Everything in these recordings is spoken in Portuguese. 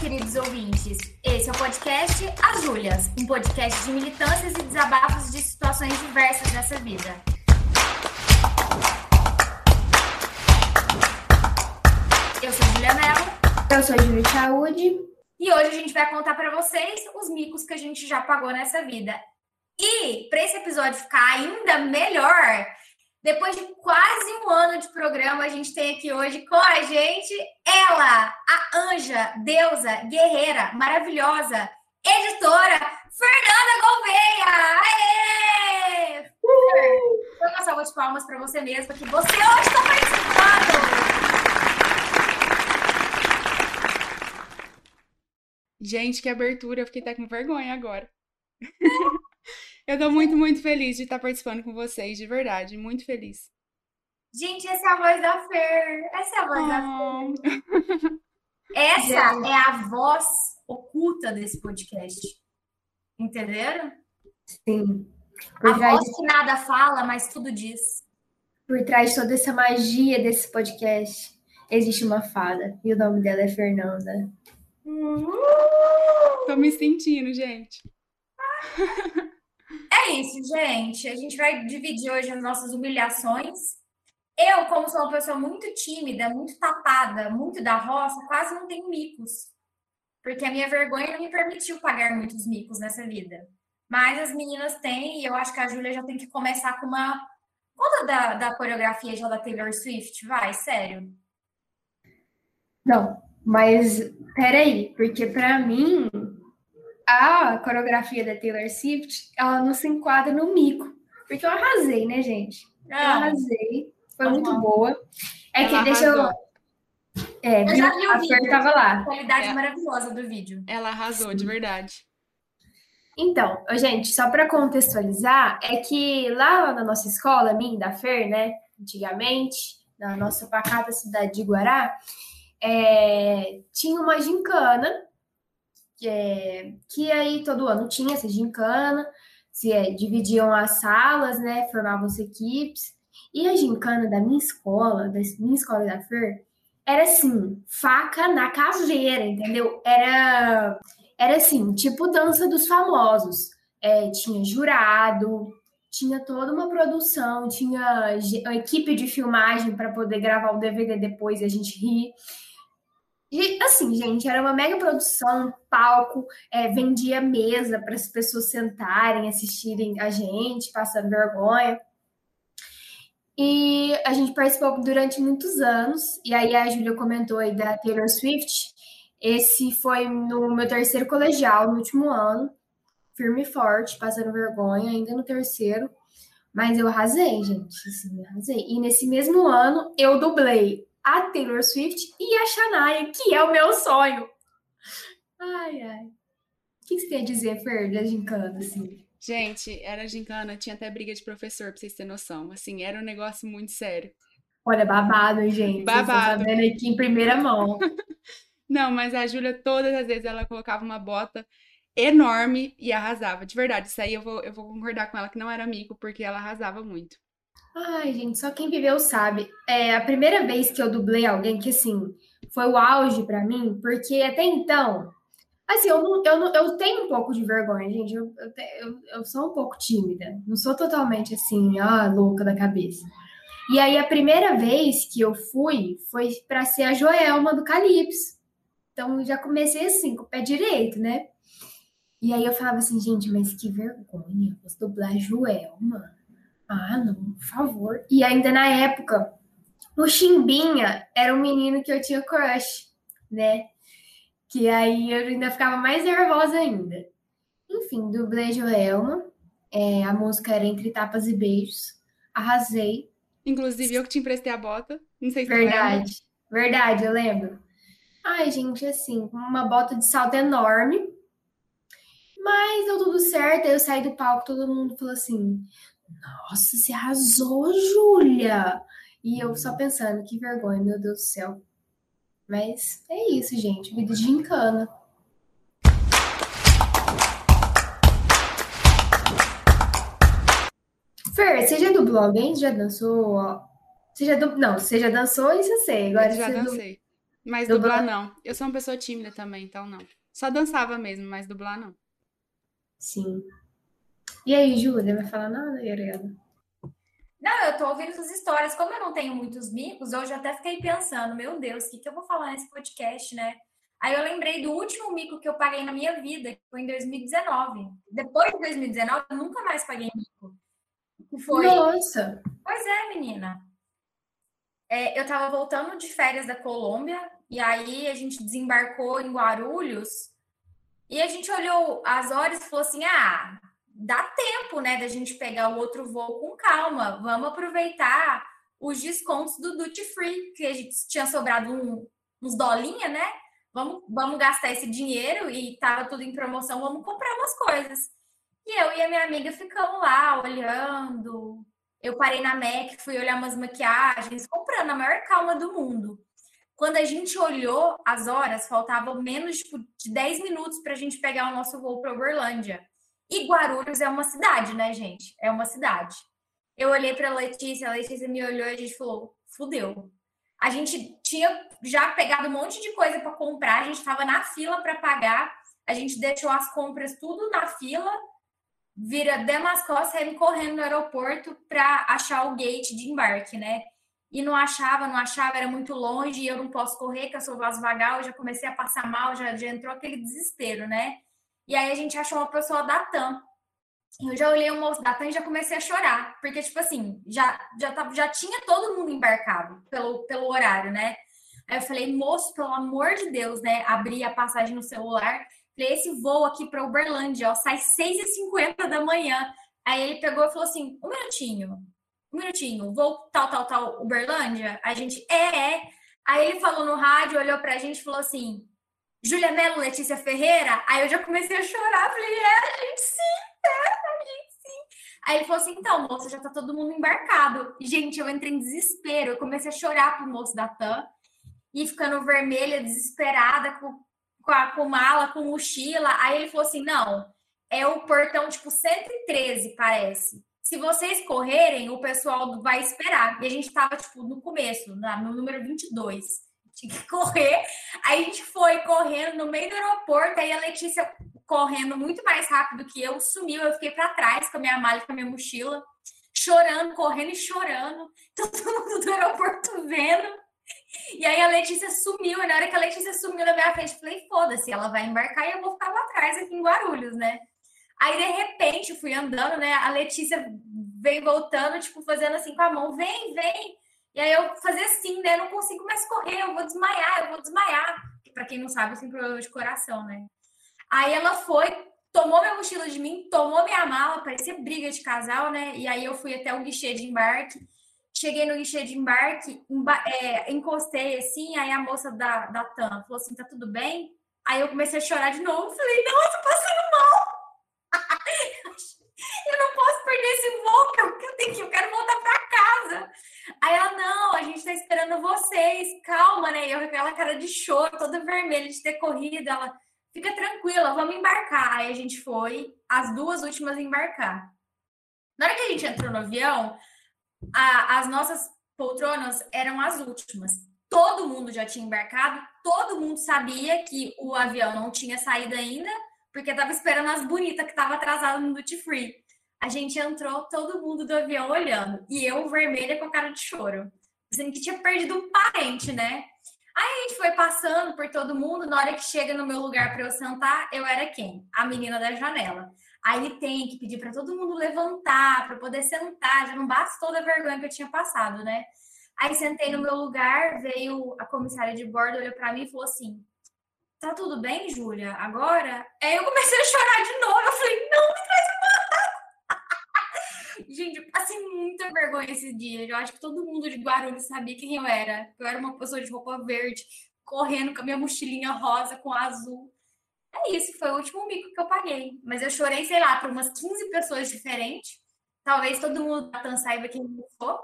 queridos ouvintes. Esse é o podcast As Júlias, um podcast de militâncias e desabafos de situações diversas dessa vida. Eu sou Julia Mello. Eu sou Júlia Saúde. E hoje a gente vai contar para vocês os micos que a gente já pagou nessa vida. E para esse episódio ficar ainda melhor, depois de quase um ano de programa, a gente tem aqui hoje com a gente ela, a anja, deusa, guerreira, maravilhosa, editora, Fernanda Gouveia! Aê! Uh! Foi uma salva de palmas para você mesma, que você hoje está participando! Gente, que abertura, eu fiquei até com vergonha agora. Eu tô muito, muito feliz de estar participando com vocês, de verdade, muito feliz. Gente, essa é a voz da Fer. Essa é a voz oh. da Fer. Essa é a voz oculta desse podcast. Entenderam? Sim. Por a voz de... que nada fala, mas tudo diz. Por trás de toda essa magia desse podcast, existe uma fada. E o nome dela é Fernanda. Uh! Tô me sentindo, gente. É isso, gente. A gente vai dividir hoje as nossas humilhações. Eu, como sou uma pessoa muito tímida, muito tapada, muito da roça, quase não tenho micos. Porque a minha vergonha não me permitiu pagar muitos micos nessa vida. Mas as meninas têm, e eu acho que a Júlia já tem que começar com uma. Conta da, da coreografia já da Taylor Swift, vai, sério. Não, mas peraí, porque para mim a coreografia da Taylor Swift, ela não se enquadra no mico. Porque eu arrasei, né, gente? Eu ah. arrasei. Foi uhum. muito boa. É ela que deixa eu. É, eu já vi o a vídeo. tava lá. A qualidade é. maravilhosa do vídeo. Ela arrasou, Sim. de verdade. Então, gente, só para contextualizar, é que lá na nossa escola, minha da Fer, né, antigamente, na nossa pacata cidade de Guará, é, tinha uma gincana é, que aí todo ano tinha essa gincana, se é, dividiam as salas, né, formavam-se equipes, e a gincana da minha escola, da minha escola da FER, era assim, faca na caveira, entendeu? Era, era assim, tipo dança dos famosos. É, tinha jurado, tinha toda uma produção, tinha equipe de filmagem para poder gravar o DVD depois e a gente rir. E assim, gente, era uma mega produção, palco, é, vendia mesa para as pessoas sentarem, assistirem a gente, passando vergonha. E a gente participou durante muitos anos. E aí a Júlia comentou aí da Taylor Swift. Esse foi no meu terceiro colegial, no último ano. Firme e forte, passando vergonha, ainda no terceiro. Mas eu arrasei, gente. Assim, arrasei. E nesse mesmo ano, eu dublei a Taylor Swift e a Shania, que é o meu sonho. Ai, ai. O que você quer dizer, Fer, da gincana, assim? Gente, era gincana, tinha até briga de professor, pra vocês terem noção. Assim, era um negócio muito sério. Olha, babado, gente. Babado. Vocês vendo aqui em primeira mão. Não, mas a Júlia, todas as vezes, ela colocava uma bota enorme e arrasava. De verdade, isso aí eu vou, eu vou concordar com ela que não era mico, porque ela arrasava muito. Ai, gente, só quem viveu sabe. É a primeira vez que eu dublei alguém que, assim, foi o auge para mim, porque até então, assim, eu, não, eu, não, eu tenho um pouco de vergonha, gente. Eu, eu, eu sou um pouco tímida. Não sou totalmente, assim, ah, louca da cabeça. E aí, a primeira vez que eu fui foi para ser a Joelma do Calypso. Então, já comecei assim, com o pé direito, né? E aí eu falava assim, gente, mas que vergonha, vou dublar Joelma. Ah, não, por favor. E ainda na época, o Chimbinha era um menino que eu tinha crush, né? Que aí eu ainda ficava mais nervosa ainda. Enfim, dublei Joelma. É, a música era Entre Tapas e Beijos. Arrasei. Inclusive, eu que te emprestei a bota. Não sei se Verdade. Verdade, eu lembro. Ai, gente, assim, uma bota de salto enorme. Mas deu tudo certo. Aí eu saí do palco, todo mundo falou assim: nossa, você arrasou, Júlia! E eu só pensando, que vergonha, meu Deus do céu. Mas é isso, gente. Vida de encana. Fer, você já dublou alguém? Já dançou? Você já du... Não, você já dançou, isso eu sei. Agora eu já dancei. Mas dublar não. Eu sou uma pessoa tímida também, então não. Só dançava mesmo, mas dublar não. Sim. E aí, Júlia, vai falar nada, Gabriela? Não, eu tô ouvindo essas histórias. Como eu não tenho muitos micos, hoje até fiquei pensando, meu Deus, o que, que eu vou falar nesse podcast, né? Aí eu lembrei do último mico que eu paguei na minha vida, que foi em 2019. Depois de 2019, eu nunca mais paguei mico. Foi... Nossa! Pois é, menina. É, eu tava voltando de férias da Colômbia, e aí a gente desembarcou em Guarulhos, e a gente olhou as horas e falou assim: ah, dá tempo, né, da gente pegar o outro voo com calma. Vamos aproveitar os descontos do duty free, que a gente tinha sobrado um, uns dolinha, né? Vamos, vamos gastar esse dinheiro e tava tudo em promoção, vamos comprar umas coisas. E eu e a minha amiga ficamos lá olhando. Eu parei na MAC, fui olhar umas maquiagens, comprando a maior calma do mundo. Quando a gente olhou as horas, faltavam menos tipo, de 10 minutos para a gente pegar o nosso voo para Uberlândia. E Guarulhos é uma cidade, né, gente? É uma cidade. Eu olhei para a Letícia, a Letícia me olhou e a gente falou: fudeu. A gente tinha já pegado um monte de coisa para comprar, a gente estava na fila para pagar, a gente deixou as compras tudo na fila, vira Damascus, saímos correndo no aeroporto para achar o gate de embarque, né? E não achava, não achava, era muito longe, e eu não posso correr, que eu sou vaso vagal, eu já comecei a passar mal, já, já entrou aquele desespero, né? E aí a gente achou uma pessoa da TAM. Eu já olhei o moço da TAM e já comecei a chorar. Porque, tipo assim, já, já, tava, já tinha todo mundo embarcado pelo, pelo horário, né? Aí eu falei, moço, pelo amor de Deus, né? Abri a passagem no celular. Falei, esse voo aqui para Uberlândia, ó, sai 6h50 da manhã. Aí ele pegou e falou assim: um minutinho, um minutinho, vou tal, tal, tal, Uberlândia? A gente, é, é. Aí ele falou no rádio, olhou pra gente e falou assim: Júlia Mello, Letícia Ferreira. Aí eu já comecei a chorar. Falei, é, a gente sim, é, a gente sim. Aí ele falou assim: então, moça, já tá todo mundo embarcado. Gente, eu entrei em desespero. Eu comecei a chorar pro moço da TAM e ficando vermelha, desesperada, com, com, a, com mala, com mochila. Aí ele falou assim: não, é o portão tipo 113, parece. Se vocês correrem, o pessoal vai esperar. E a gente tava, tipo, no começo, no número 22 tinha que correr. Aí a gente foi correndo no meio do aeroporto, aí a Letícia correndo muito mais rápido que eu, sumiu, eu fiquei para trás com a minha mala e com a minha mochila, chorando, correndo e chorando, todo mundo do aeroporto vendo. E aí a Letícia sumiu, e na hora que a Letícia sumiu na minha frente, eu falei, foda-se, ela vai embarcar e eu vou ficar lá atrás aqui em Guarulhos, né? Aí, de repente, fui andando, né? A Letícia veio voltando, tipo, fazendo assim com a mão, vem, vem. E aí eu fazia assim, né? Eu não consigo mais correr, eu vou desmaiar, eu vou desmaiar. Para quem não sabe, eu tenho problema de coração, né? Aí ela foi, tomou minha mochila de mim, tomou minha mala, parecia briga de casal, né? E aí eu fui até o guichê de embarque. Cheguei no guichê de embarque, emba é, encostei assim, aí a moça da, da TAM falou assim: tá tudo bem? Aí eu comecei a chorar de novo. Falei, tô passando mal. eu não posso perder esse voo, eu, tenho que, eu quero voltar para casa. Aí ela, não, a gente tá esperando vocês, calma, né? Eu com aquela cara de choro, toda vermelha de ter corrido. Ela, fica tranquila, vamos embarcar. Aí a gente foi, as duas últimas a embarcar. Na hora que a gente entrou no avião, a, as nossas poltronas eram as últimas. Todo mundo já tinha embarcado, todo mundo sabia que o avião não tinha saído ainda, porque tava esperando as bonitas que tava atrasada no duty free. A gente entrou, todo mundo do avião olhando, e eu vermelha com cara de choro, dizendo que tinha perdido um parente, né? Aí a gente foi passando por todo mundo, na hora que chega no meu lugar para eu sentar, eu era quem? A menina da janela. Aí tem que pedir para todo mundo levantar para poder sentar, já não basta toda a vergonha que eu tinha passado, né? Aí sentei no meu lugar, veio a comissária de bordo, olhou para mim e falou assim: tá tudo bem, Júlia? Agora? Aí eu comecei a chorar de novo. Eu falei, não, me traz Gente, eu passei muita vergonha esse dia. Eu acho que todo mundo de Guarulhos sabia quem eu era. Eu era uma pessoa de roupa verde, correndo com a minha mochilinha rosa com azul. É isso, foi o último mico que eu paguei. Mas eu chorei, sei lá, para umas 15 pessoas diferentes. Talvez todo mundo da TAN saiba quem eu sou.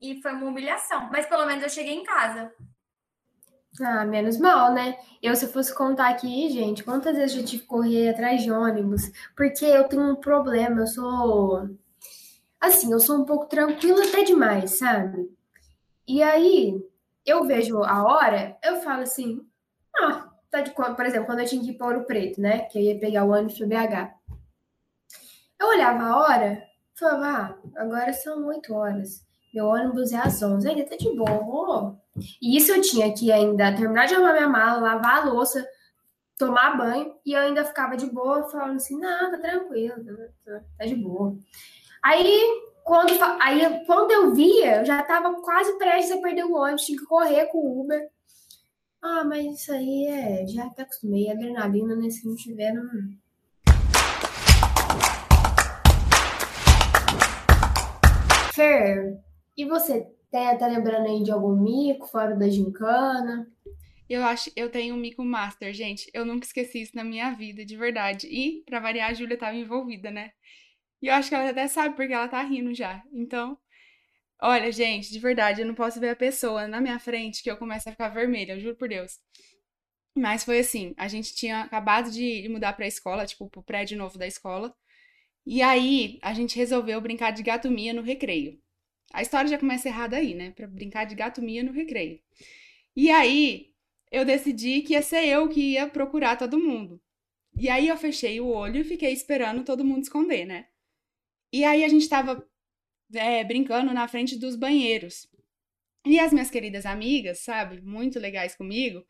E foi uma humilhação. Mas pelo menos eu cheguei em casa. Ah, menos mal, né? Eu, se eu fosse contar aqui, gente, quantas vezes eu tive que correr atrás de ônibus? Porque eu tenho um problema, eu sou. Assim, eu sou um pouco tranquila até demais, sabe? E aí, eu vejo a hora, eu falo assim, ah, tá de por exemplo, quando eu tinha que ir para Ouro Preto, né? Que eu ia pegar o ônibus pro BH. Eu olhava a hora, falava, ah, agora são 8 horas. Meu ônibus é às 11, ainda tá de boa. E isso eu tinha que ainda terminar de arrumar minha mala, lavar a louça, tomar banho, e eu ainda ficava de boa, falando assim, não, tá tranquilo, tá, tá, tá de boa. Aí, quando, aí, quando eu via, eu já tava quase prestes a perder o ônibus, tinha que correr com o Uber. Ah, mas isso aí é. Já até acostumei. Adrenalina, né? Se não tiver, não. Fer, e você? Tá, tá lembrando aí de algum mico fora da gincana? Eu acho, eu tenho um mico master, gente. Eu nunca esqueci isso na minha vida, de verdade. E, pra variar, a Júlia tava envolvida, né? E eu acho que ela até sabe porque ela tá rindo já. Então, Olha, gente, de verdade, eu não posso ver a pessoa na minha frente que eu começo a ficar vermelha, eu juro por Deus. Mas foi assim, a gente tinha acabado de mudar pra escola, tipo, pro prédio novo da escola. E aí, a gente resolveu brincar de gato-mia no recreio. A história já começa errada aí, né? Pra brincar de gato-mia no recreio. E aí, eu decidi que ia ser eu que ia procurar todo mundo. E aí, eu fechei o olho e fiquei esperando todo mundo esconder, né? E aí, a gente tava é, brincando na frente dos banheiros. E as minhas queridas amigas, sabe, muito legais comigo,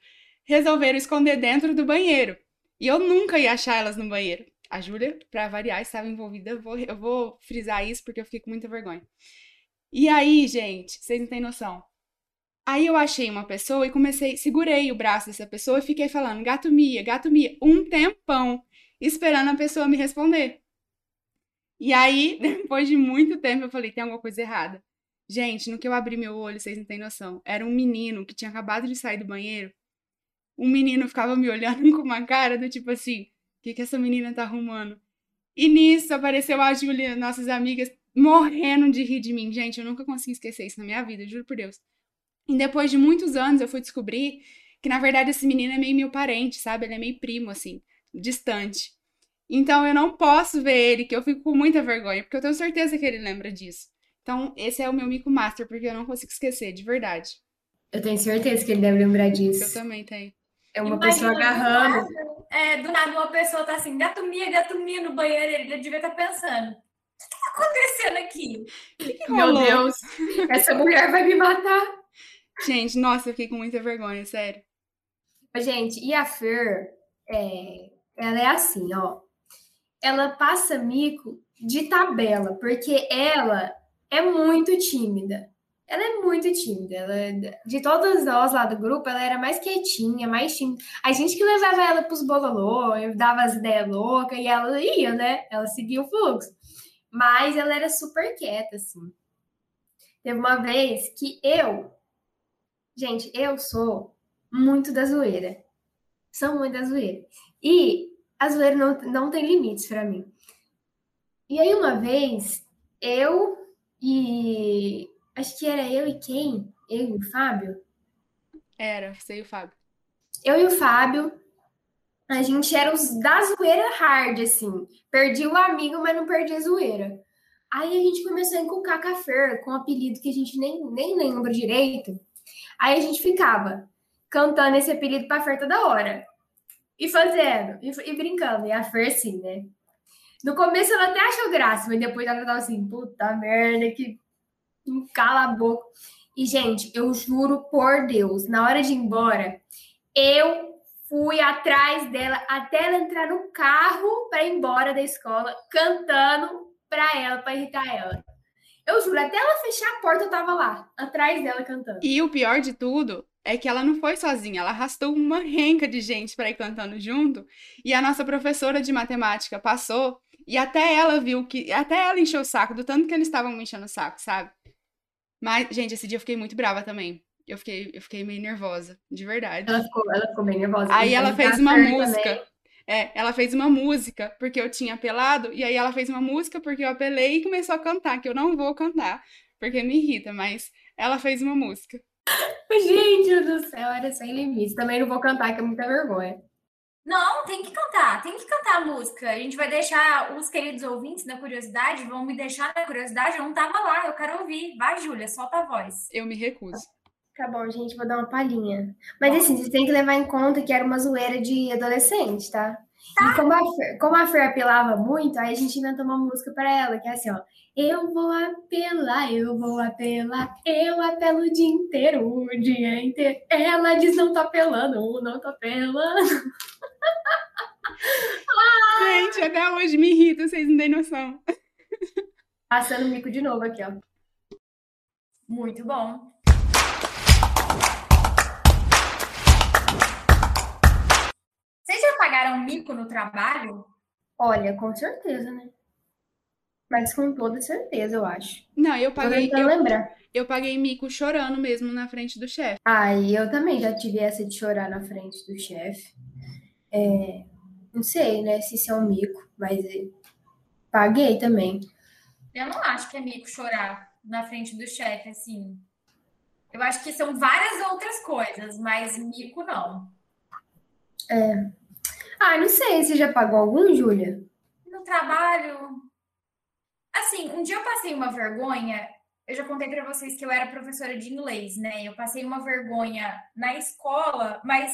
resolveram esconder dentro do banheiro. E eu nunca ia achar elas no banheiro. A Júlia, para variar, estava envolvida. Eu vou, eu vou frisar isso porque eu fiquei com muita vergonha. E aí, gente, vocês não têm noção. Aí eu achei uma pessoa e comecei, segurei o braço dessa pessoa e fiquei falando, gato Mia, gato Mia, um tempão, esperando a pessoa me responder. E aí, depois de muito tempo, eu falei: tem alguma coisa errada. Gente, no que eu abri meu olho, vocês não têm noção. Era um menino que tinha acabado de sair do banheiro. Um menino ficava me olhando com uma cara do tipo assim: o que, que essa menina tá arrumando? E nisso apareceu a Júlia, nossas amigas, morrendo de rir de mim. Gente, eu nunca consegui esquecer isso na minha vida, juro por Deus. E depois de muitos anos eu fui descobrir que, na verdade, esse menino é meio meu parente, sabe? Ele é meio primo, assim, distante. Então eu não posso ver ele, que eu fico com muita vergonha, porque eu tenho certeza que ele lembra disso. Então, esse é o meu mico master, porque eu não consigo esquecer, de verdade. Eu tenho certeza que ele deve lembrar disso. Eu também tenho. É uma Imagina pessoa agarrando. é, do nada uma pessoa tá assim, gato minha, gato minha no banheiro, ele devia estar tá pensando. O que tá acontecendo aqui? Que que Meu Deus, essa mulher vai me matar. Gente, nossa, eu fiquei com muita vergonha, sério. Gente, e a Fer, é, ela é assim, ó ela passa mico de tabela, porque ela é muito tímida. Ela é muito tímida. Ela, de todas nós lá do grupo, ela era mais quietinha, mais tímida. A gente que levava ela pros bololô, dava as ideias loucas e ela ia, né? Ela seguia o fluxo. Mas ela era super quieta, assim. Teve uma vez que eu. Gente, eu sou muito da zoeira. Sou muito da zoeira. E a zoeira não, não tem limites para mim. E aí, uma vez, eu e. Acho que era eu e quem? Eu e o Fábio? Era, você e o Fábio. Eu e o Fábio, a gente era os da zoeira hard, assim. Perdi o amigo, mas não perdi a zoeira. Aí a gente começou a encucar café com um apelido que a gente nem, nem lembra direito. Aí a gente ficava cantando esse apelido pra Fer toda hora. E fazendo, e, e, brincando. E a Fer, assim, né? No começo ela até achou graça, mas depois ela tava assim, puta merda, que cala a boca. E, gente, eu juro por Deus, na hora de ir embora, eu fui atrás dela até ela entrar no carro para ir embora da escola, cantando pra ela, para irritar ela. Eu juro, até ela fechar a porta, eu tava lá, atrás dela cantando. E o pior de tudo é que ela não foi sozinha, ela arrastou uma renca de gente para ir cantando junto. E a nossa professora de matemática passou e até ela viu que. Até ela encheu o saco, do tanto que eles estavam me enchendo o saco, sabe? Mas, gente, esse dia eu fiquei muito brava também. Eu fiquei, eu fiquei meio nervosa, de verdade. Ela ficou, ela ficou bem nervosa. Aí ela fez uma música. É, ela fez uma música porque eu tinha apelado, e aí ela fez uma música porque eu apelei e começou a cantar, que eu não vou cantar, porque me irrita, mas ela fez uma música. Gente do céu, era sem limites. Também não vou cantar, que é muita vergonha. Não, tem que cantar, tem que cantar a música. A gente vai deixar os queridos ouvintes na curiosidade, vão me deixar na curiosidade. Eu não tava lá, eu quero ouvir. Vai, Júlia, solta a voz. Eu me recuso. Tá bom, gente, vou dar uma palhinha. Mas assim, vocês têm que levar em conta que era uma zoeira de adolescente, tá? E como a, Fer, como a Fer apelava muito, aí a gente inventou uma música para ela, que é assim, ó. Eu vou apelar, eu vou apelar, eu apelo o dia inteiro, o dia inteiro. Ela diz não tô apelando, não tô apelando. Gente, até hoje me irrita, vocês não têm noção. Passando o mico de novo aqui, ó. Muito bom. Pagaram mico no trabalho? Olha, com certeza, né? Mas com toda certeza, eu acho. Não, eu paguei. Eu, lembrar. eu paguei mico chorando mesmo na frente do chefe. Ah, e eu também já tive essa de chorar na frente do chefe. É, não sei, né, se isso é um mico, mas é, paguei também. Eu não acho que é mico chorar na frente do chefe, assim. Eu acho que são várias outras coisas, mas mico não. Ah, não sei, você já pagou algum, Júlia? No trabalho. Assim, um dia eu passei uma vergonha. Eu já contei para vocês que eu era professora de inglês, né? Eu passei uma vergonha na escola, mas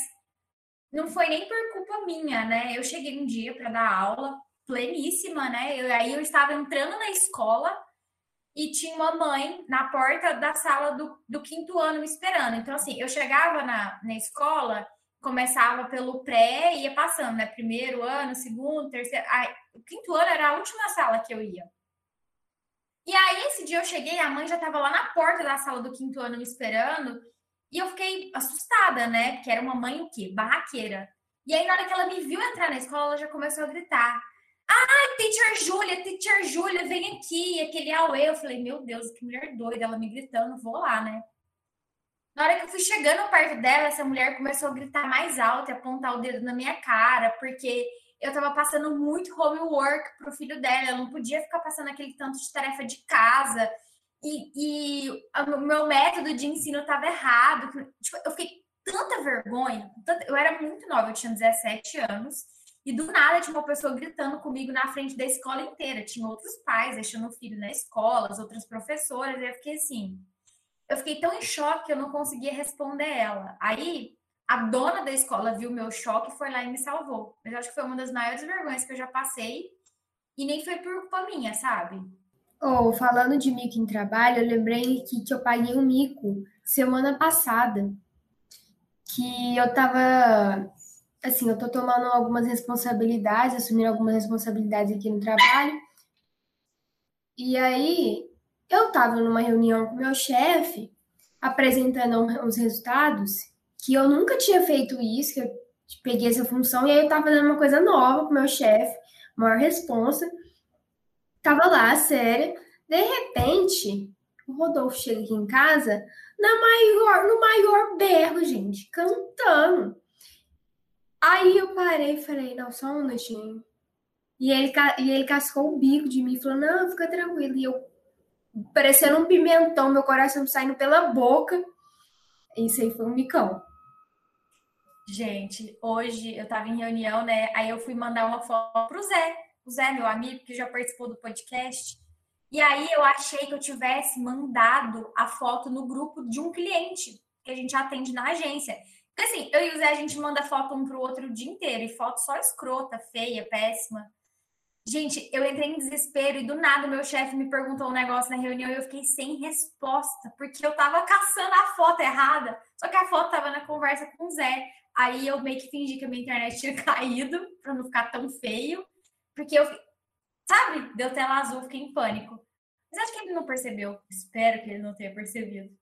não foi nem por culpa minha, né? Eu cheguei um dia para dar aula, pleníssima, né? Eu, aí eu estava entrando na escola e tinha uma mãe na porta da sala do, do quinto ano me esperando. Então, assim, eu chegava na, na escola, começava pelo pré e ia passando, né? Primeiro ano, segundo, terceiro. Aí, o quinto ano era a última sala que eu ia. E aí, esse dia eu cheguei, a mãe já estava lá na porta da sala do quinto ano me esperando. E eu fiquei assustada, né? Porque era uma mãe o quê? Barraqueira. E aí, na hora que ela me viu entrar na escola, ela já começou a gritar. Ai, teacher Júlia, teacher Júlia, vem aqui. Aquele auê. Eu falei, meu Deus, que mulher doida. Ela me gritando, vou lá, né? Na hora que eu fui chegando perto dela, essa mulher começou a gritar mais alto e apontar o dedo na minha cara, porque eu tava passando muito homework pro filho dela. Eu não podia ficar passando aquele tanto de tarefa de casa. E, o meu método de ensino estava errado. Tipo, eu fiquei tanta vergonha. tanta- Eu era muito nova, eu tinha 17 anos. E do nada tinha uma pessoa gritando comigo na frente da escola inteira. Tinha outros pais deixando o filho na escola, as outras professoras. E eu fiquei assim. Eu fiquei tão em choque que eu não conseguia responder ela. Aí a dona da escola viu meu choque e foi lá e me salvou. Mas eu acho que foi uma das maiores vergonhas que eu já passei. E nem foi por culpa minha, sabe? Ou, falando de mico em trabalho, eu lembrei que, que eu paguei um mico semana passada. Que eu tava. Assim, eu tô tomando algumas responsabilidades, assumindo algumas responsabilidades aqui no trabalho. E aí, eu tava numa reunião com meu chefe, apresentando os resultados, que eu nunca tinha feito isso, que eu peguei essa função, e aí eu tava fazendo uma coisa nova com meu chefe, maior responsa. Tava lá, séria. De repente, o Rodolfo chega aqui em casa na maior, no maior berro, gente, cantando. Aí eu parei e falei, não, só um minutinho. E ele, e ele cascou o bico de mim e falou, não, fica tranquilo. E eu, parecendo um pimentão, meu coração saindo pela boca. Isso aí foi um micão. Gente, hoje eu tava em reunião, né? Aí eu fui mandar uma foto pro Zé, o Zé, meu amigo, que já participou do podcast. E aí eu achei que eu tivesse mandado a foto no grupo de um cliente que a gente atende na agência. Porque assim, eu e o Zé, a gente manda foto um pro outro o dia inteiro, e foto só escrota, feia, péssima. Gente, eu entrei em desespero e do nada meu chefe me perguntou um negócio na reunião e eu fiquei sem resposta, porque eu tava caçando a foto errada, só que a foto tava na conversa com o Zé. Aí eu meio que fingi que a minha internet tinha caído pra não ficar tão feio, porque eu, sabe, deu tela azul, fiquei em pânico. Mas acho que ele não percebeu. Espero que ele não tenha percebido.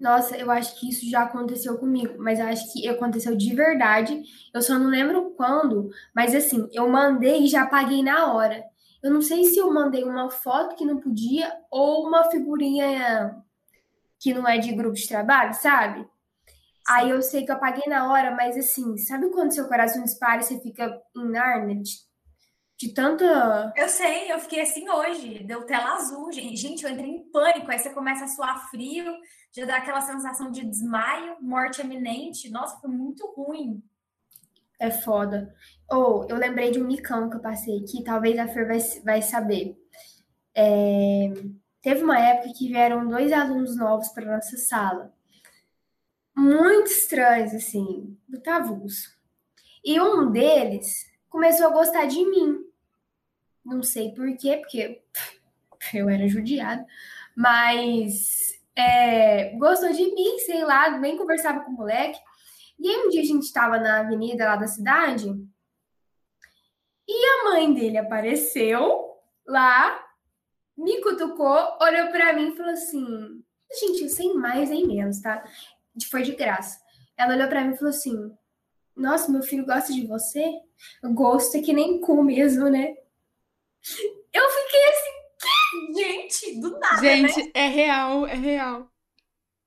Nossa, eu acho que isso já aconteceu comigo, mas eu acho que aconteceu de verdade. Eu só não lembro quando, mas assim, eu mandei e já paguei na hora. Eu não sei se eu mandei uma foto que não podia ou uma figurinha que não é de grupo de trabalho, sabe? Aí eu sei que eu paguei na hora, mas assim, sabe quando seu coração dispara e você fica em Narnia? De, de tanta. Eu sei, eu fiquei assim hoje. Deu tela azul, gente. Gente, eu entrei em pânico. Aí você começa a suar frio, já dá aquela sensação de desmaio, morte iminente. Nossa, foi muito ruim. É foda. Ou eu lembrei de um micão que eu passei aqui, talvez a Fer vai, vai saber. É, teve uma época que vieram dois alunos novos para nossa sala. muito estranhos, assim, do Tavuso. E um deles começou a gostar de mim. Não sei por quê, porque eu era judiada, mas é, gostou de mim, sei lá, nem conversava com o moleque. E aí um dia a gente estava na avenida lá da cidade e a mãe dele apareceu lá, me cutucou, olhou para mim e falou assim: gente, sem mais nem menos, tá? Foi de graça. Ela olhou para mim e falou assim: Nossa, meu filho gosta de você? Gosto é que nem cu mesmo, né? Eu fiquei assim, gente, do nada. Gente, né? é real, é real.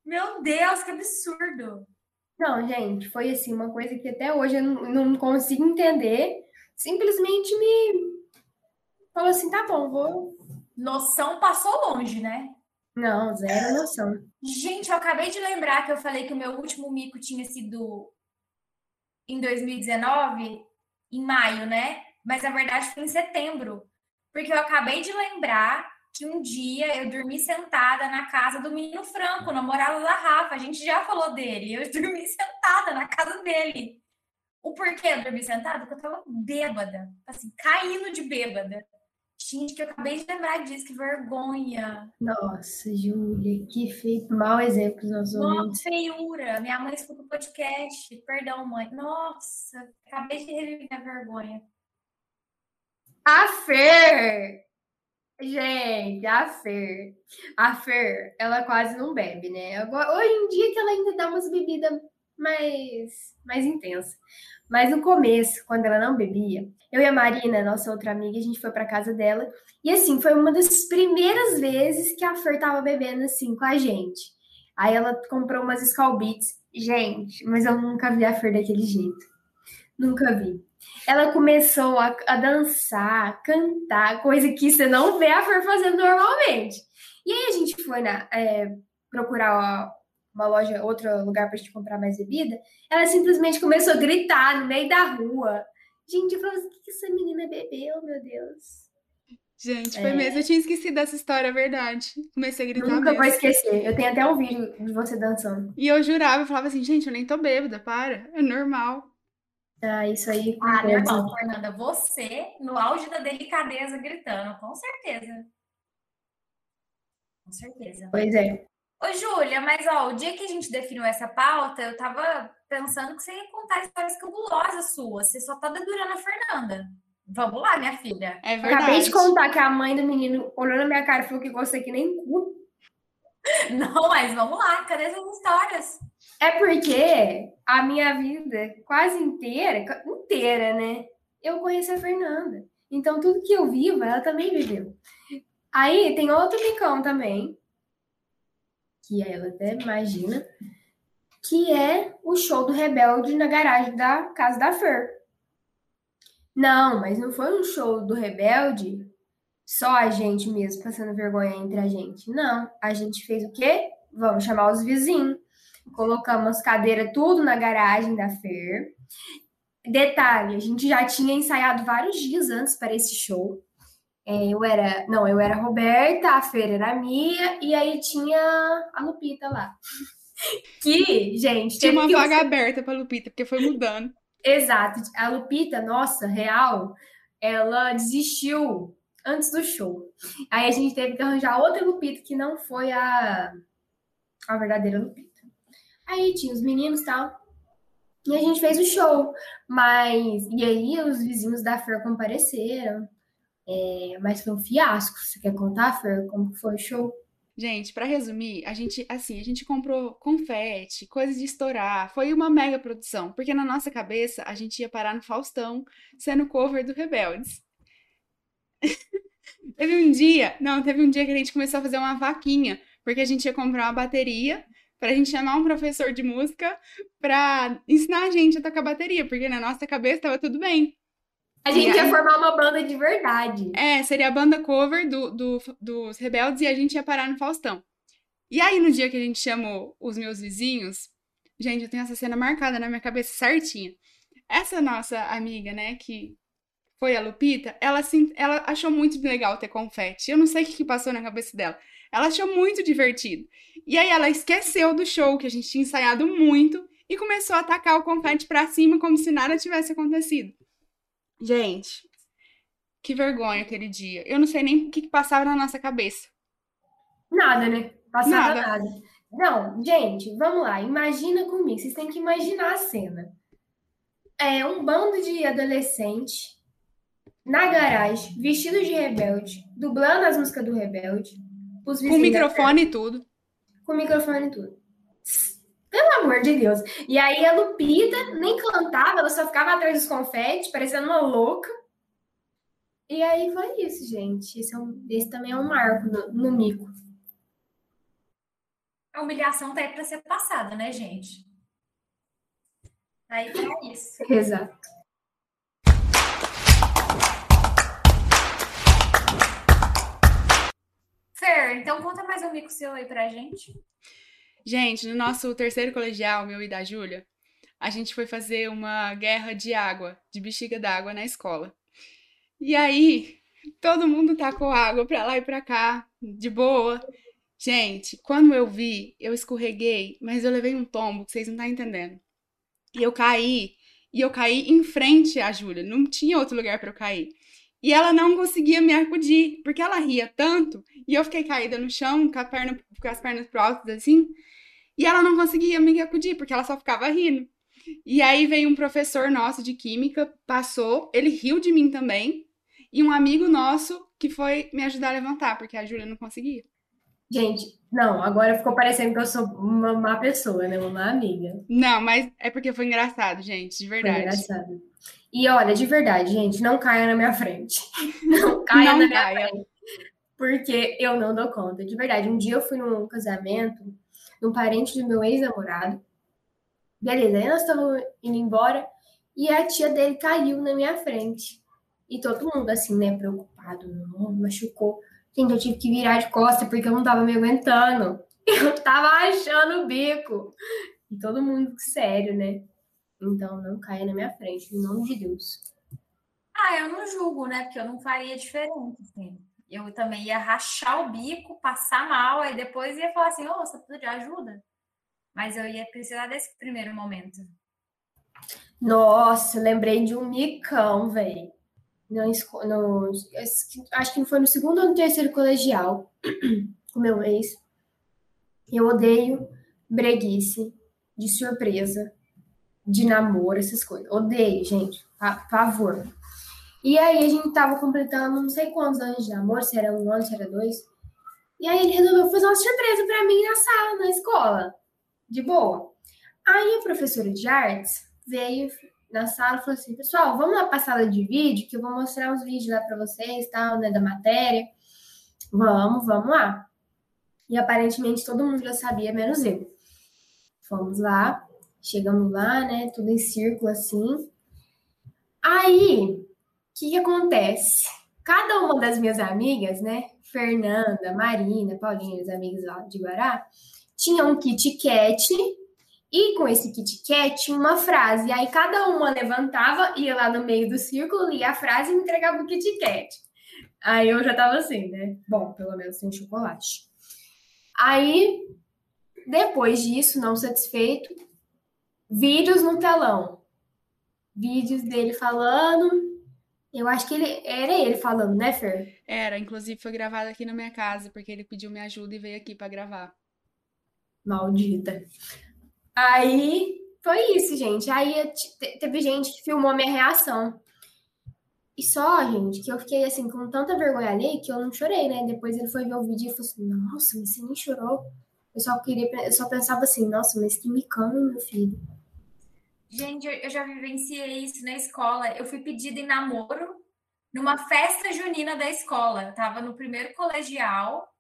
Meu Deus, que absurdo. Não, gente, foi assim, uma coisa que até hoje eu não, não consigo entender. Simplesmente me falou assim: tá bom, vou. Noção passou longe, né? Não, zero noção. Gente, eu acabei de lembrar que eu falei que o meu último mico tinha sido em 2019, em maio, né? Mas na verdade foi em setembro. Porque eu acabei de lembrar que um dia eu dormi sentada na casa do menino Franco, namorado da Rafa. A gente já falou dele. Eu dormi sentada na casa dele. O porquê eu dormi sentada? Porque eu tava bêbada. Assim, caindo de bêbada. Gente, que eu acabei de lembrar disso, que vergonha. Nossa, Júlia, que feito. Mau exemplo nós Nossa, feiura. Minha mãe escuta o podcast. Perdão, mãe. Nossa, acabei de reviver a vergonha. A Fer! Gente, a Fer. A Fer, ela quase não bebe, né? Agora, hoje em dia que ela ainda dá umas bebidas mais, mais intensas. Mas no começo, quando ela não bebia, eu e a Marina, nossa outra amiga, a gente foi para casa dela. E assim, foi uma das primeiras vezes que a Fer tava bebendo assim com a gente. Aí ela comprou umas Skull Beats. Gente, mas eu nunca vi a Fer daquele jeito. Nunca vi. Ela começou a, a dançar, a cantar, coisa que você não vê a Fer fazendo normalmente. E aí a gente foi na, é, procurar uma loja, outro lugar pra gente comprar mais bebida. Ela simplesmente começou a gritar no meio da rua. Gente, eu falei assim, o que essa menina bebeu, meu Deus? Gente, foi é. mesmo. Eu tinha esquecido dessa história, é verdade. Comecei a gritar Nunca mesmo. vou esquecer. Eu tenho até um vídeo de você dançando. E eu jurava, eu falava assim, gente, eu nem tô bêbada, para. É normal. Ah, isso aí. Ah, normal, Fernanda. Você, no auge da delicadeza, gritando, com certeza. Com certeza. Pois é. Ô, Júlia, mas ó, o dia que a gente definiu essa pauta, eu tava pensando que você ia contar histórias cabulosas suas. Você só tá dedurando a Fernanda. Vamos lá, minha filha. É verdade. Acabei de contar que a mãe do menino olhou na minha cara e falou que gostei que nem cu. Não, mas vamos lá, cadê essas histórias? É porque a minha vida quase inteira, inteira, né? Eu conheço a Fernanda. Então, tudo que eu vivo, ela também viveu. Aí tem outro micão também, que ela até imagina, que é o show do Rebelde na garagem da casa da Fer. Não, mas não foi um show do Rebelde só a gente mesmo passando vergonha entre a gente. Não, a gente fez o quê? Vamos chamar os vizinhos. Colocamos cadeira tudo na garagem da Fer. Detalhe, a gente já tinha ensaiado vários dias antes para esse show. É, eu era, não, eu era a Roberta, a Fer era a Mia, e aí tinha a Lupita lá. que, gente, tinha uma vaga você... aberta para Lupita, porque foi mudando. Exato. A Lupita, nossa, real, ela desistiu antes do show. Aí a gente teve que arranjar outra Lupita que não foi a, a verdadeira Lupita. Aí tinha os meninos e tal. E a gente fez o show. Mas. E aí os vizinhos da Fer compareceram. É, mas foi um fiasco. Você quer contar, Fer, como foi o show? Gente, para resumir, a gente, assim, a gente comprou confete, coisas de estourar, foi uma mega produção, porque na nossa cabeça a gente ia parar no Faustão, sendo cover do Rebeldes. teve um dia, não, teve um dia que a gente começou a fazer uma vaquinha, porque a gente ia comprar uma bateria pra gente chamar um professor de música pra ensinar a gente a tocar bateria, porque na nossa cabeça tava tudo bem. A gente ia formar uma banda de verdade. É, seria a banda cover do, do, dos Rebeldes e a gente ia parar no Faustão. E aí, no dia que a gente chamou os meus vizinhos, gente, eu tenho essa cena marcada na minha cabeça certinha. Essa nossa amiga, né, que foi a Lupita, ela, assim, ela achou muito legal ter confete. Eu não sei o que, que passou na cabeça dela. Ela achou muito divertido. E aí ela esqueceu do show, que a gente tinha ensaiado muito, e começou a atacar o confete pra cima como se nada tivesse acontecido. Gente, que vergonha aquele dia. Eu não sei nem o que, que passava na nossa cabeça. Nada, né? Passava nada. nada. Não, gente, vamos lá. Imagina comigo. Vocês têm que imaginar a cena. É um bando de adolescente na garagem, vestido de rebelde, dublando as músicas do rebelde. Com microfone e tudo. Com microfone e tudo. Pelo amor de Deus. E aí a Lupita nem cantava, ela só ficava atrás dos confetes, parecendo uma louca. E aí foi isso, gente. Esse, é um, esse também é um marco no, no mico. A humilhação tá aí para ser passada, né, gente? Aí pra isso. Exato. Fer, então conta mais um mico seu aí pra gente. Gente, no nosso terceiro colegial, meu e da Júlia, a gente foi fazer uma guerra de água, de bexiga d'água na escola. E aí, todo mundo tacou água pra lá e pra cá, de boa. Gente, quando eu vi, eu escorreguei, mas eu levei um tombo que vocês não estão entendendo. E eu caí, e eu caí em frente à Júlia, não tinha outro lugar para eu cair. E ela não conseguia me acudir, porque ela ria tanto, e eu fiquei caída no chão, com, perna, com as pernas pro alto, assim, e ela não conseguia me acudir, porque ela só ficava rindo. E aí veio um professor nosso de química, passou, ele riu de mim também, e um amigo nosso que foi me ajudar a levantar, porque a Júlia não conseguia. Gente, não, agora ficou parecendo que eu sou uma má pessoa, né? Uma má amiga. Não, mas é porque foi engraçado, gente, de verdade. Foi engraçado. E olha, de verdade, gente, não caia na minha frente. Não caia não na minha caia. frente. Porque eu não dou conta. De verdade, um dia eu fui num casamento num parente do meu ex-namorado. Beleza, aí nós estávamos indo embora e a tia dele caiu na minha frente. E todo mundo, assim, né, preocupado, não, machucou. Gente, eu tive que virar de costa porque eu não tava me aguentando. Eu tava achando o bico. E todo mundo sério, né? Então não caia na minha frente, em nome de Deus. Ah, eu não julgo, né? Porque eu não faria diferente, assim. Eu também ia rachar o bico, passar mal, aí depois ia falar assim, ô, oh, você precisa de ajuda? Mas eu ia precisar desse primeiro momento. Nossa, lembrei de um micão, velho. No, no, acho que foi no segundo ou no terceiro colegial, com meu ex. Eu odeio breguice, de surpresa, de namoro, essas coisas. Odeio, gente. Favor. E aí a gente tava completando não sei quantos anos de namoro, se era um ano, se era dois. E aí ele resolveu fazer uma surpresa para mim na sala, na escola. De boa. Aí a professora de artes veio na sala e falou assim: pessoal, vamos lá para a sala de vídeo, que eu vou mostrar uns vídeos lá para vocês, tal, né, da matéria. Vamos, vamos lá. E aparentemente todo mundo já sabia, menos eu. Fomos lá, chegamos lá, né, tudo em círculo assim. Aí, o que, que acontece? Cada uma das minhas amigas, né, Fernanda, Marina, Paulinha, as amigas lá de Guará, tinha um kit kat e com esse Kit Kat uma frase. Aí cada uma levantava, ia lá no meio do círculo, lia a frase e entregava o Kit Kat. Aí eu já tava assim, né? Bom, pelo menos sem chocolate. Aí, depois disso, não satisfeito, vídeos no telão. Vídeos dele falando. Eu acho que ele era ele falando, né, Fer? Era, inclusive foi gravado aqui na minha casa, porque ele pediu minha ajuda e veio aqui para gravar. Maldita. Aí foi isso, gente. Aí teve gente que filmou minha reação. E só, gente, que eu fiquei assim, com tanta vergonha ali que eu não chorei, né? Depois ele foi ver o vídeo e falou assim: Nossa, mas você nem chorou. Eu só, queria, eu só pensava assim: Nossa, mas que micano, meu filho. Gente, eu já vivenciei isso na escola. Eu fui pedida em namoro numa festa junina da escola. Eu tava no primeiro colegial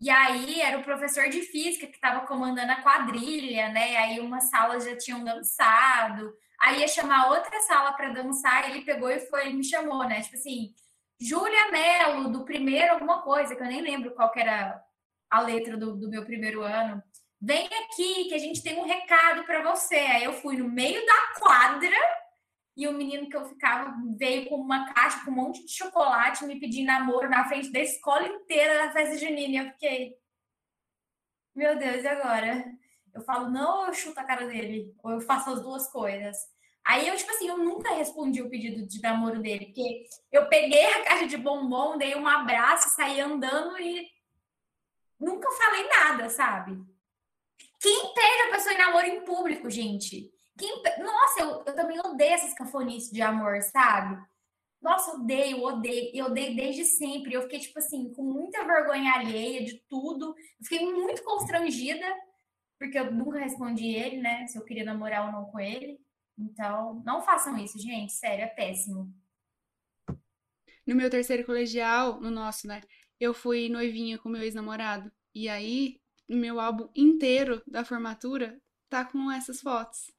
e aí era o professor de física que estava comandando a quadrilha, né? Aí umas salas já tinham dançado. Aí ia chamar outra sala para dançar, ele pegou e foi, ele me chamou, né? Tipo assim, Júlia Mello, do primeiro alguma coisa, que eu nem lembro qual era a letra do, do meu primeiro ano. Vem aqui que a gente tem um recado para você. Aí eu fui no meio da quadra e o menino que eu ficava veio com uma caixa com um monte de chocolate me pedindo namoro na frente da escola inteira da festa junina. E eu fiquei, meu Deus, e agora? Eu falo, não, eu chuto a cara dele, ou eu faço as duas coisas. Aí eu, tipo assim, eu nunca respondi o pedido de namoro dele, porque eu peguei a caixa de bombom, dei um abraço, saí andando e nunca falei nada, sabe? Quem pede a pessoa em namoro em público, gente? Quem... Nossa, eu, eu também odeio essas cafonices de amor, sabe? Nossa, odeio, odeio, eu odeio desde sempre. Eu fiquei, tipo assim, com muita vergonha alheia de tudo. Eu fiquei muito constrangida, porque eu nunca respondi ele, né? Se eu queria namorar ou não com ele. Então, não façam isso, gente. Sério, é péssimo. No meu terceiro colegial, no nosso, né? Eu fui noivinha com meu ex-namorado. E aí, meu álbum inteiro da formatura, tá com essas fotos.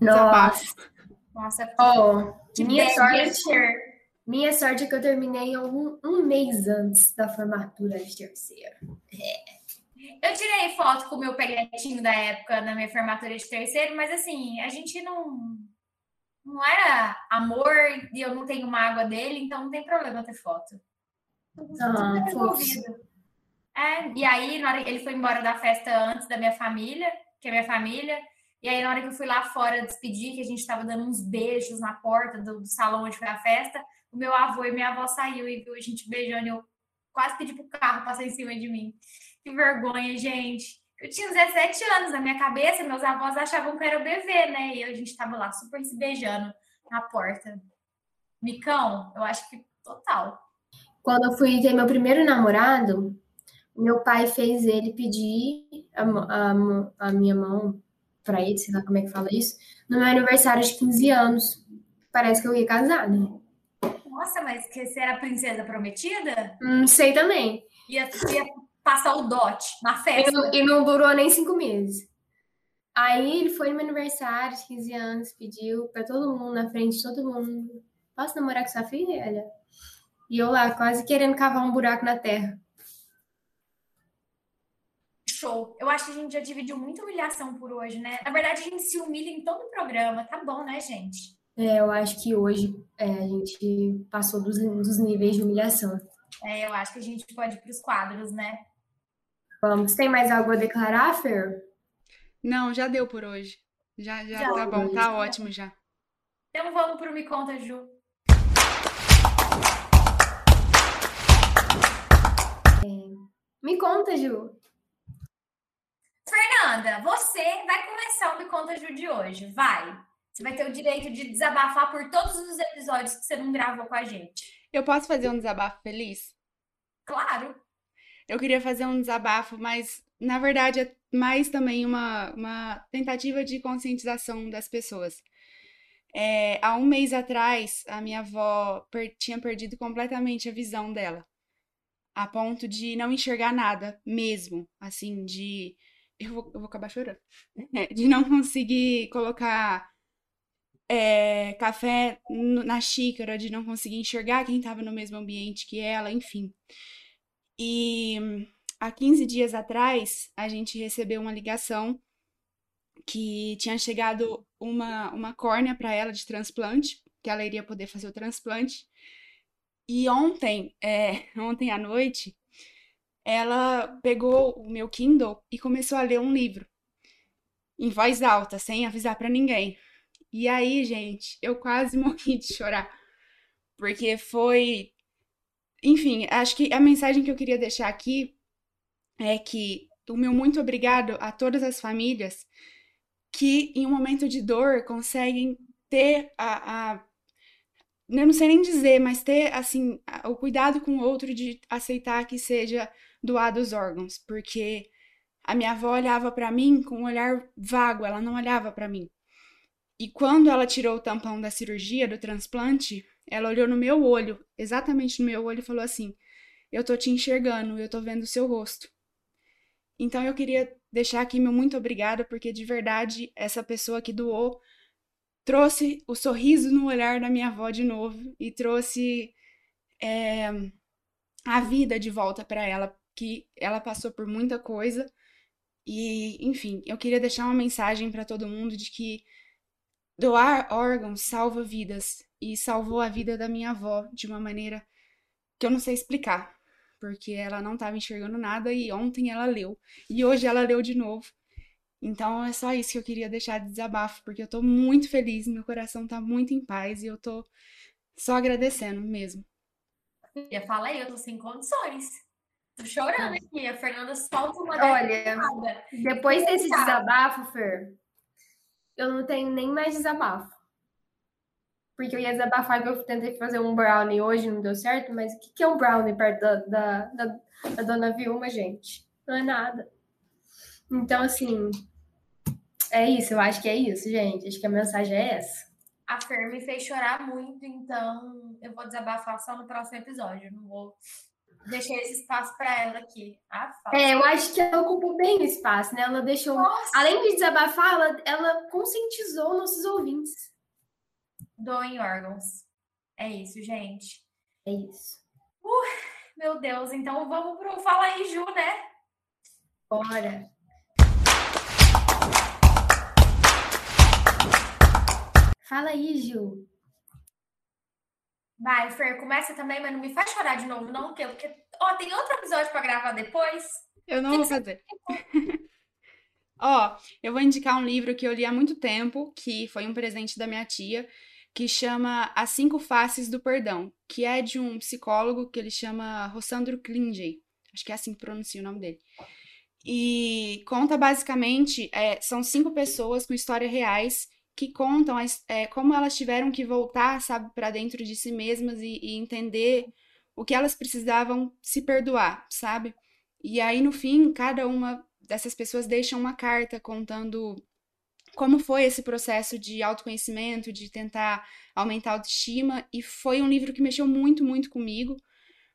Nossa. Nossa, que minha sorte, minha sorte é que eu terminei um, um mês antes da formatura de terceiro. Eu tirei foto com o meu peguetinho da época na minha formatura de terceiro, mas assim, a gente não. Não era amor e eu não tenho mágoa dele, então não tem problema ter foto. Ah, Super fofo. É, e aí, na hora ele foi embora da festa antes da minha família, que é minha família, e aí na hora que eu fui lá fora despedir, que a gente tava dando uns beijos na porta do, do salão onde foi a festa, o meu avô e minha avó saiu e viu a gente beijando, eu quase pedi pro carro passar em cima de mim. Que vergonha, gente. Eu tinha 17 anos na minha cabeça, meus avós achavam que era o bebê, né? E a gente tava lá super se beijando na porta. Micão, eu acho que total. Quando eu fui ter meu primeiro namorado, meu pai fez ele pedir a, a a minha mão pra ele, sei lá como é que fala isso, no meu aniversário de 15 anos. Parece que eu ia casar, né? Nossa, mas que você era princesa prometida? Não sei também. Ia, ia passar o dote na E festa. não, e não durou nem cinco meses. Aí ele foi no meu aniversário de 15 anos, pediu pra todo mundo, na frente de todo mundo, posso namorar com sua filha? E eu lá, quase querendo cavar um buraco na terra. Show. Eu acho que a gente já dividiu muita humilhação por hoje, né? Na verdade, a gente se humilha em todo o programa. Tá bom, né, gente? É, eu acho que hoje é, a gente passou dos, dos níveis de humilhação. É, eu acho que a gente pode ir pros quadros, né? Vamos, tem mais algo a declarar, Fer? Não, já deu por hoje. Já, já, Já tá bom, deu. tá ótimo já. Então vamos pro Me Conta, Ju. Me conta, Ju. Fernanda, você vai começar o Me Conta, Ju de hoje. Vai. Você vai ter o direito de desabafar por todos os episódios que você não gravou com a gente. Eu posso fazer um desabafo feliz? Claro. Eu queria fazer um desabafo, mas na verdade é mais também uma, uma tentativa de conscientização das pessoas. É, há um mês atrás, a minha avó per- tinha perdido completamente a visão dela, a ponto de não enxergar nada mesmo, assim, de. Eu vou, eu vou acabar chorando. De não conseguir colocar é, café na xícara, de não conseguir enxergar quem estava no mesmo ambiente que ela, enfim. E há 15 dias atrás, a gente recebeu uma ligação que tinha chegado uma, uma córnea para ela de transplante, que ela iria poder fazer o transplante. E ontem, é, ontem à noite, ela pegou o meu Kindle e começou a ler um livro em voz alta, sem avisar para ninguém. E aí, gente, eu quase morri de chorar, porque foi enfim, acho que a mensagem que eu queria deixar aqui é que o meu muito obrigado a todas as famílias que, em um momento de dor, conseguem ter a, a eu não sei nem dizer, mas ter assim o cuidado com o outro de aceitar que seja doado os órgãos, porque a minha avó olhava para mim com um olhar vago, ela não olhava para mim. E quando ela tirou o tampão da cirurgia, do transplante, ela olhou no meu olho, exatamente no meu olho, e falou assim: Eu tô te enxergando, eu tô vendo o seu rosto. Então eu queria deixar aqui meu muito obrigada, porque de verdade essa pessoa que doou trouxe o sorriso no olhar da minha avó de novo e trouxe é, a vida de volta para ela, que ela passou por muita coisa. E, enfim, eu queria deixar uma mensagem para todo mundo de que doar órgãos salva vidas. E salvou a vida da minha avó de uma maneira que eu não sei explicar. Porque ela não estava enxergando nada e ontem ela leu. E hoje ela leu de novo. Então é só isso que eu queria deixar de desabafo, porque eu tô muito feliz, meu coração tá muito em paz e eu tô só agradecendo mesmo. Eu falei, eu tô sem condições. Tô chorando aqui. A Fernanda solta uma Olha, depois desse desabafo, Fer, eu não tenho nem mais desabafo. Porque eu ia desabafar que eu tentei fazer um brownie hoje, não deu certo, mas o que é um brownie perto da, da, da, da dona Vilma, gente? Não é nada. Então, assim, é isso, eu acho que é isso, gente. Acho que a mensagem é essa. A Fer me fez chorar muito, então eu vou desabafar só no próximo episódio. Não vou deixar esse espaço para ela aqui. Ah, é, eu acho que ela ocupou bem o espaço, né? Ela deixou. Nossa. Além de desabafar, ela, ela conscientizou nossos ouvintes. Doem órgãos. É isso, gente. É isso. Uh, meu Deus, então vamos pro Fala aí, Ju, né? Bora. Fala aí, Gil. Vai, Fer, começa também, mas não me faz chorar de novo, não, porque, ó, tem outro episódio para gravar depois. Eu não vou fazer. ó, eu vou indicar um livro que eu li há muito tempo, que foi um presente da minha tia, que chama As Cinco Faces do Perdão, que é de um psicólogo que ele chama Rossandro Klingey. Acho que é assim que pronuncia o nome dele. E conta basicamente, é, são cinco pessoas com histórias reais que contam é, como elas tiveram que voltar, sabe, para dentro de si mesmas e, e, entender o que elas precisavam se perdoar, sabe? E aí, no fim, cada uma dessas pessoas deixa uma carta contando como foi esse processo de autoconhecimento, de tentar aumentar a autoestima, e foi um livro que mexeu muito, muito comigo,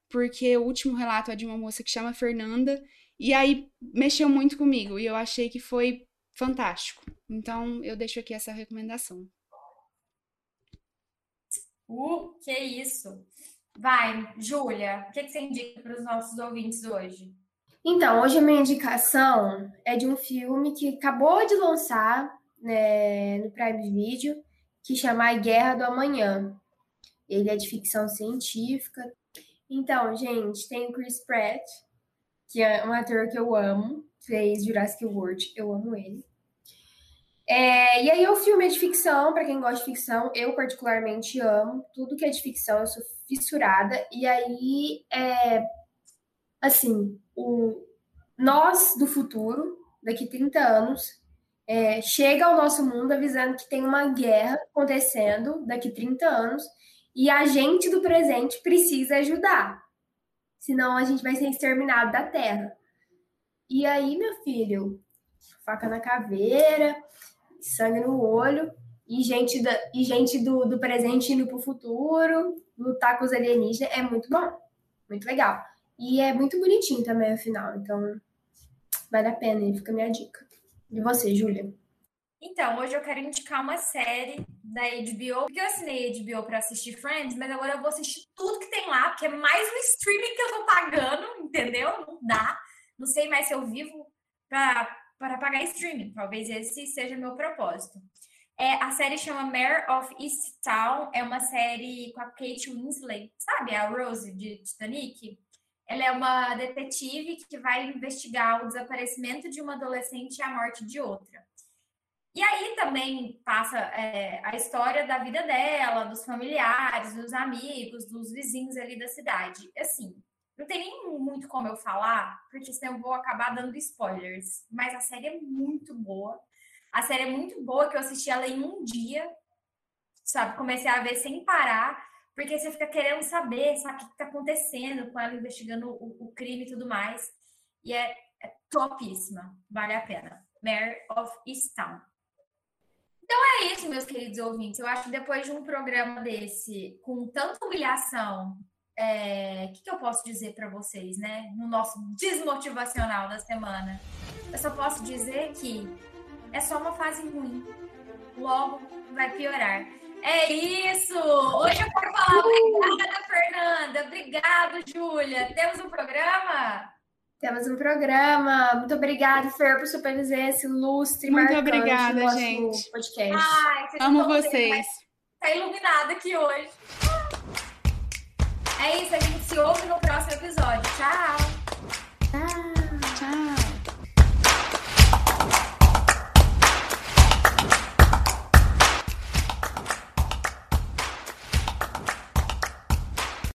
porque o último relato é de uma moça que chama Fernanda, e aí mexeu muito comigo, e eu achei que foi fantástico. Então, eu deixo aqui essa recomendação. Uh, que isso! Vai, Júlia, o que, que você indica para os nossos ouvintes hoje? Então, hoje a minha indicação é de um filme que acabou de lançar né, no Prime Video, que chama A Guerra do Amanhã. Ele é de ficção científica. Então, gente, tem o Chris Pratt, que é um ator que eu amo, fez Jurassic World, eu amo ele. É, e aí o filme é de ficção, para quem gosta de ficção, eu particularmente amo tudo que é de ficção, eu sou fissurada. E aí, é, assim, o, nós do futuro, daqui 30 anos, é, chega ao nosso mundo avisando que tem uma guerra acontecendo daqui 30 anos e a gente do presente precisa ajudar. Senão a gente vai ser exterminado da Terra. E aí, meu filho, faca na caveira, sangue no olho, e gente, da, e gente do, do presente indo pro futuro, lutar com os alienígenas, é muito bom. Muito legal. E é muito bonitinho também o final, então vale a pena, e fica a minha dica. E você, Júlia? Então, hoje eu quero indicar uma série da HBO, porque eu assinei a HBO para assistir Friends, mas agora eu vou assistir tudo que tem lá, porque é mais um streaming que eu tô pagando, entendeu? Não dá. Não sei mais se eu vivo para para pagar streaming. Talvez esse seja meu propósito. É, a série chama Mare of Easttown, é uma série com a Kate Winslet, sabe? A Rose de Titanic. Ela é uma detetive que vai investigar o desaparecimento de uma adolescente e a morte de outra. E aí também passa é, a história da vida dela, dos familiares, dos amigos, dos vizinhos ali da cidade. Assim, não tem nem muito como eu falar, porque senão eu vou acabar dando spoilers. Mas a série é muito boa. A série é muito boa, que eu assisti ela em um dia, sabe? Comecei a ver sem parar, porque você fica querendo saber, sabe, o que está acontecendo com ela investigando o, o, crime e tudo mais. E é, é topíssima, vale a pena. Mare of Easttown. Então é isso, meus queridos ouvintes. Eu acho que depois de um programa desse, com tanta humilhação é, o é, que, que, eu posso dizer para vocês, né? No nosso desmotivacional da semana. Eu só posso dizer que é só uma fase ruim. Logo vai piorar. É isso! Hoje eu quero falar obrigada, uh! Fernanda. obrigada Júlia. Temos um programa? Temos um programa. Muito obrigada, Fer, por sua presença ilustre. Muito obrigada, gente. Podcast. Ai, vocês Amo vocês. Tá iluminada aqui hoje. É isso, a gente se ouve no próximo episódio. Tchau!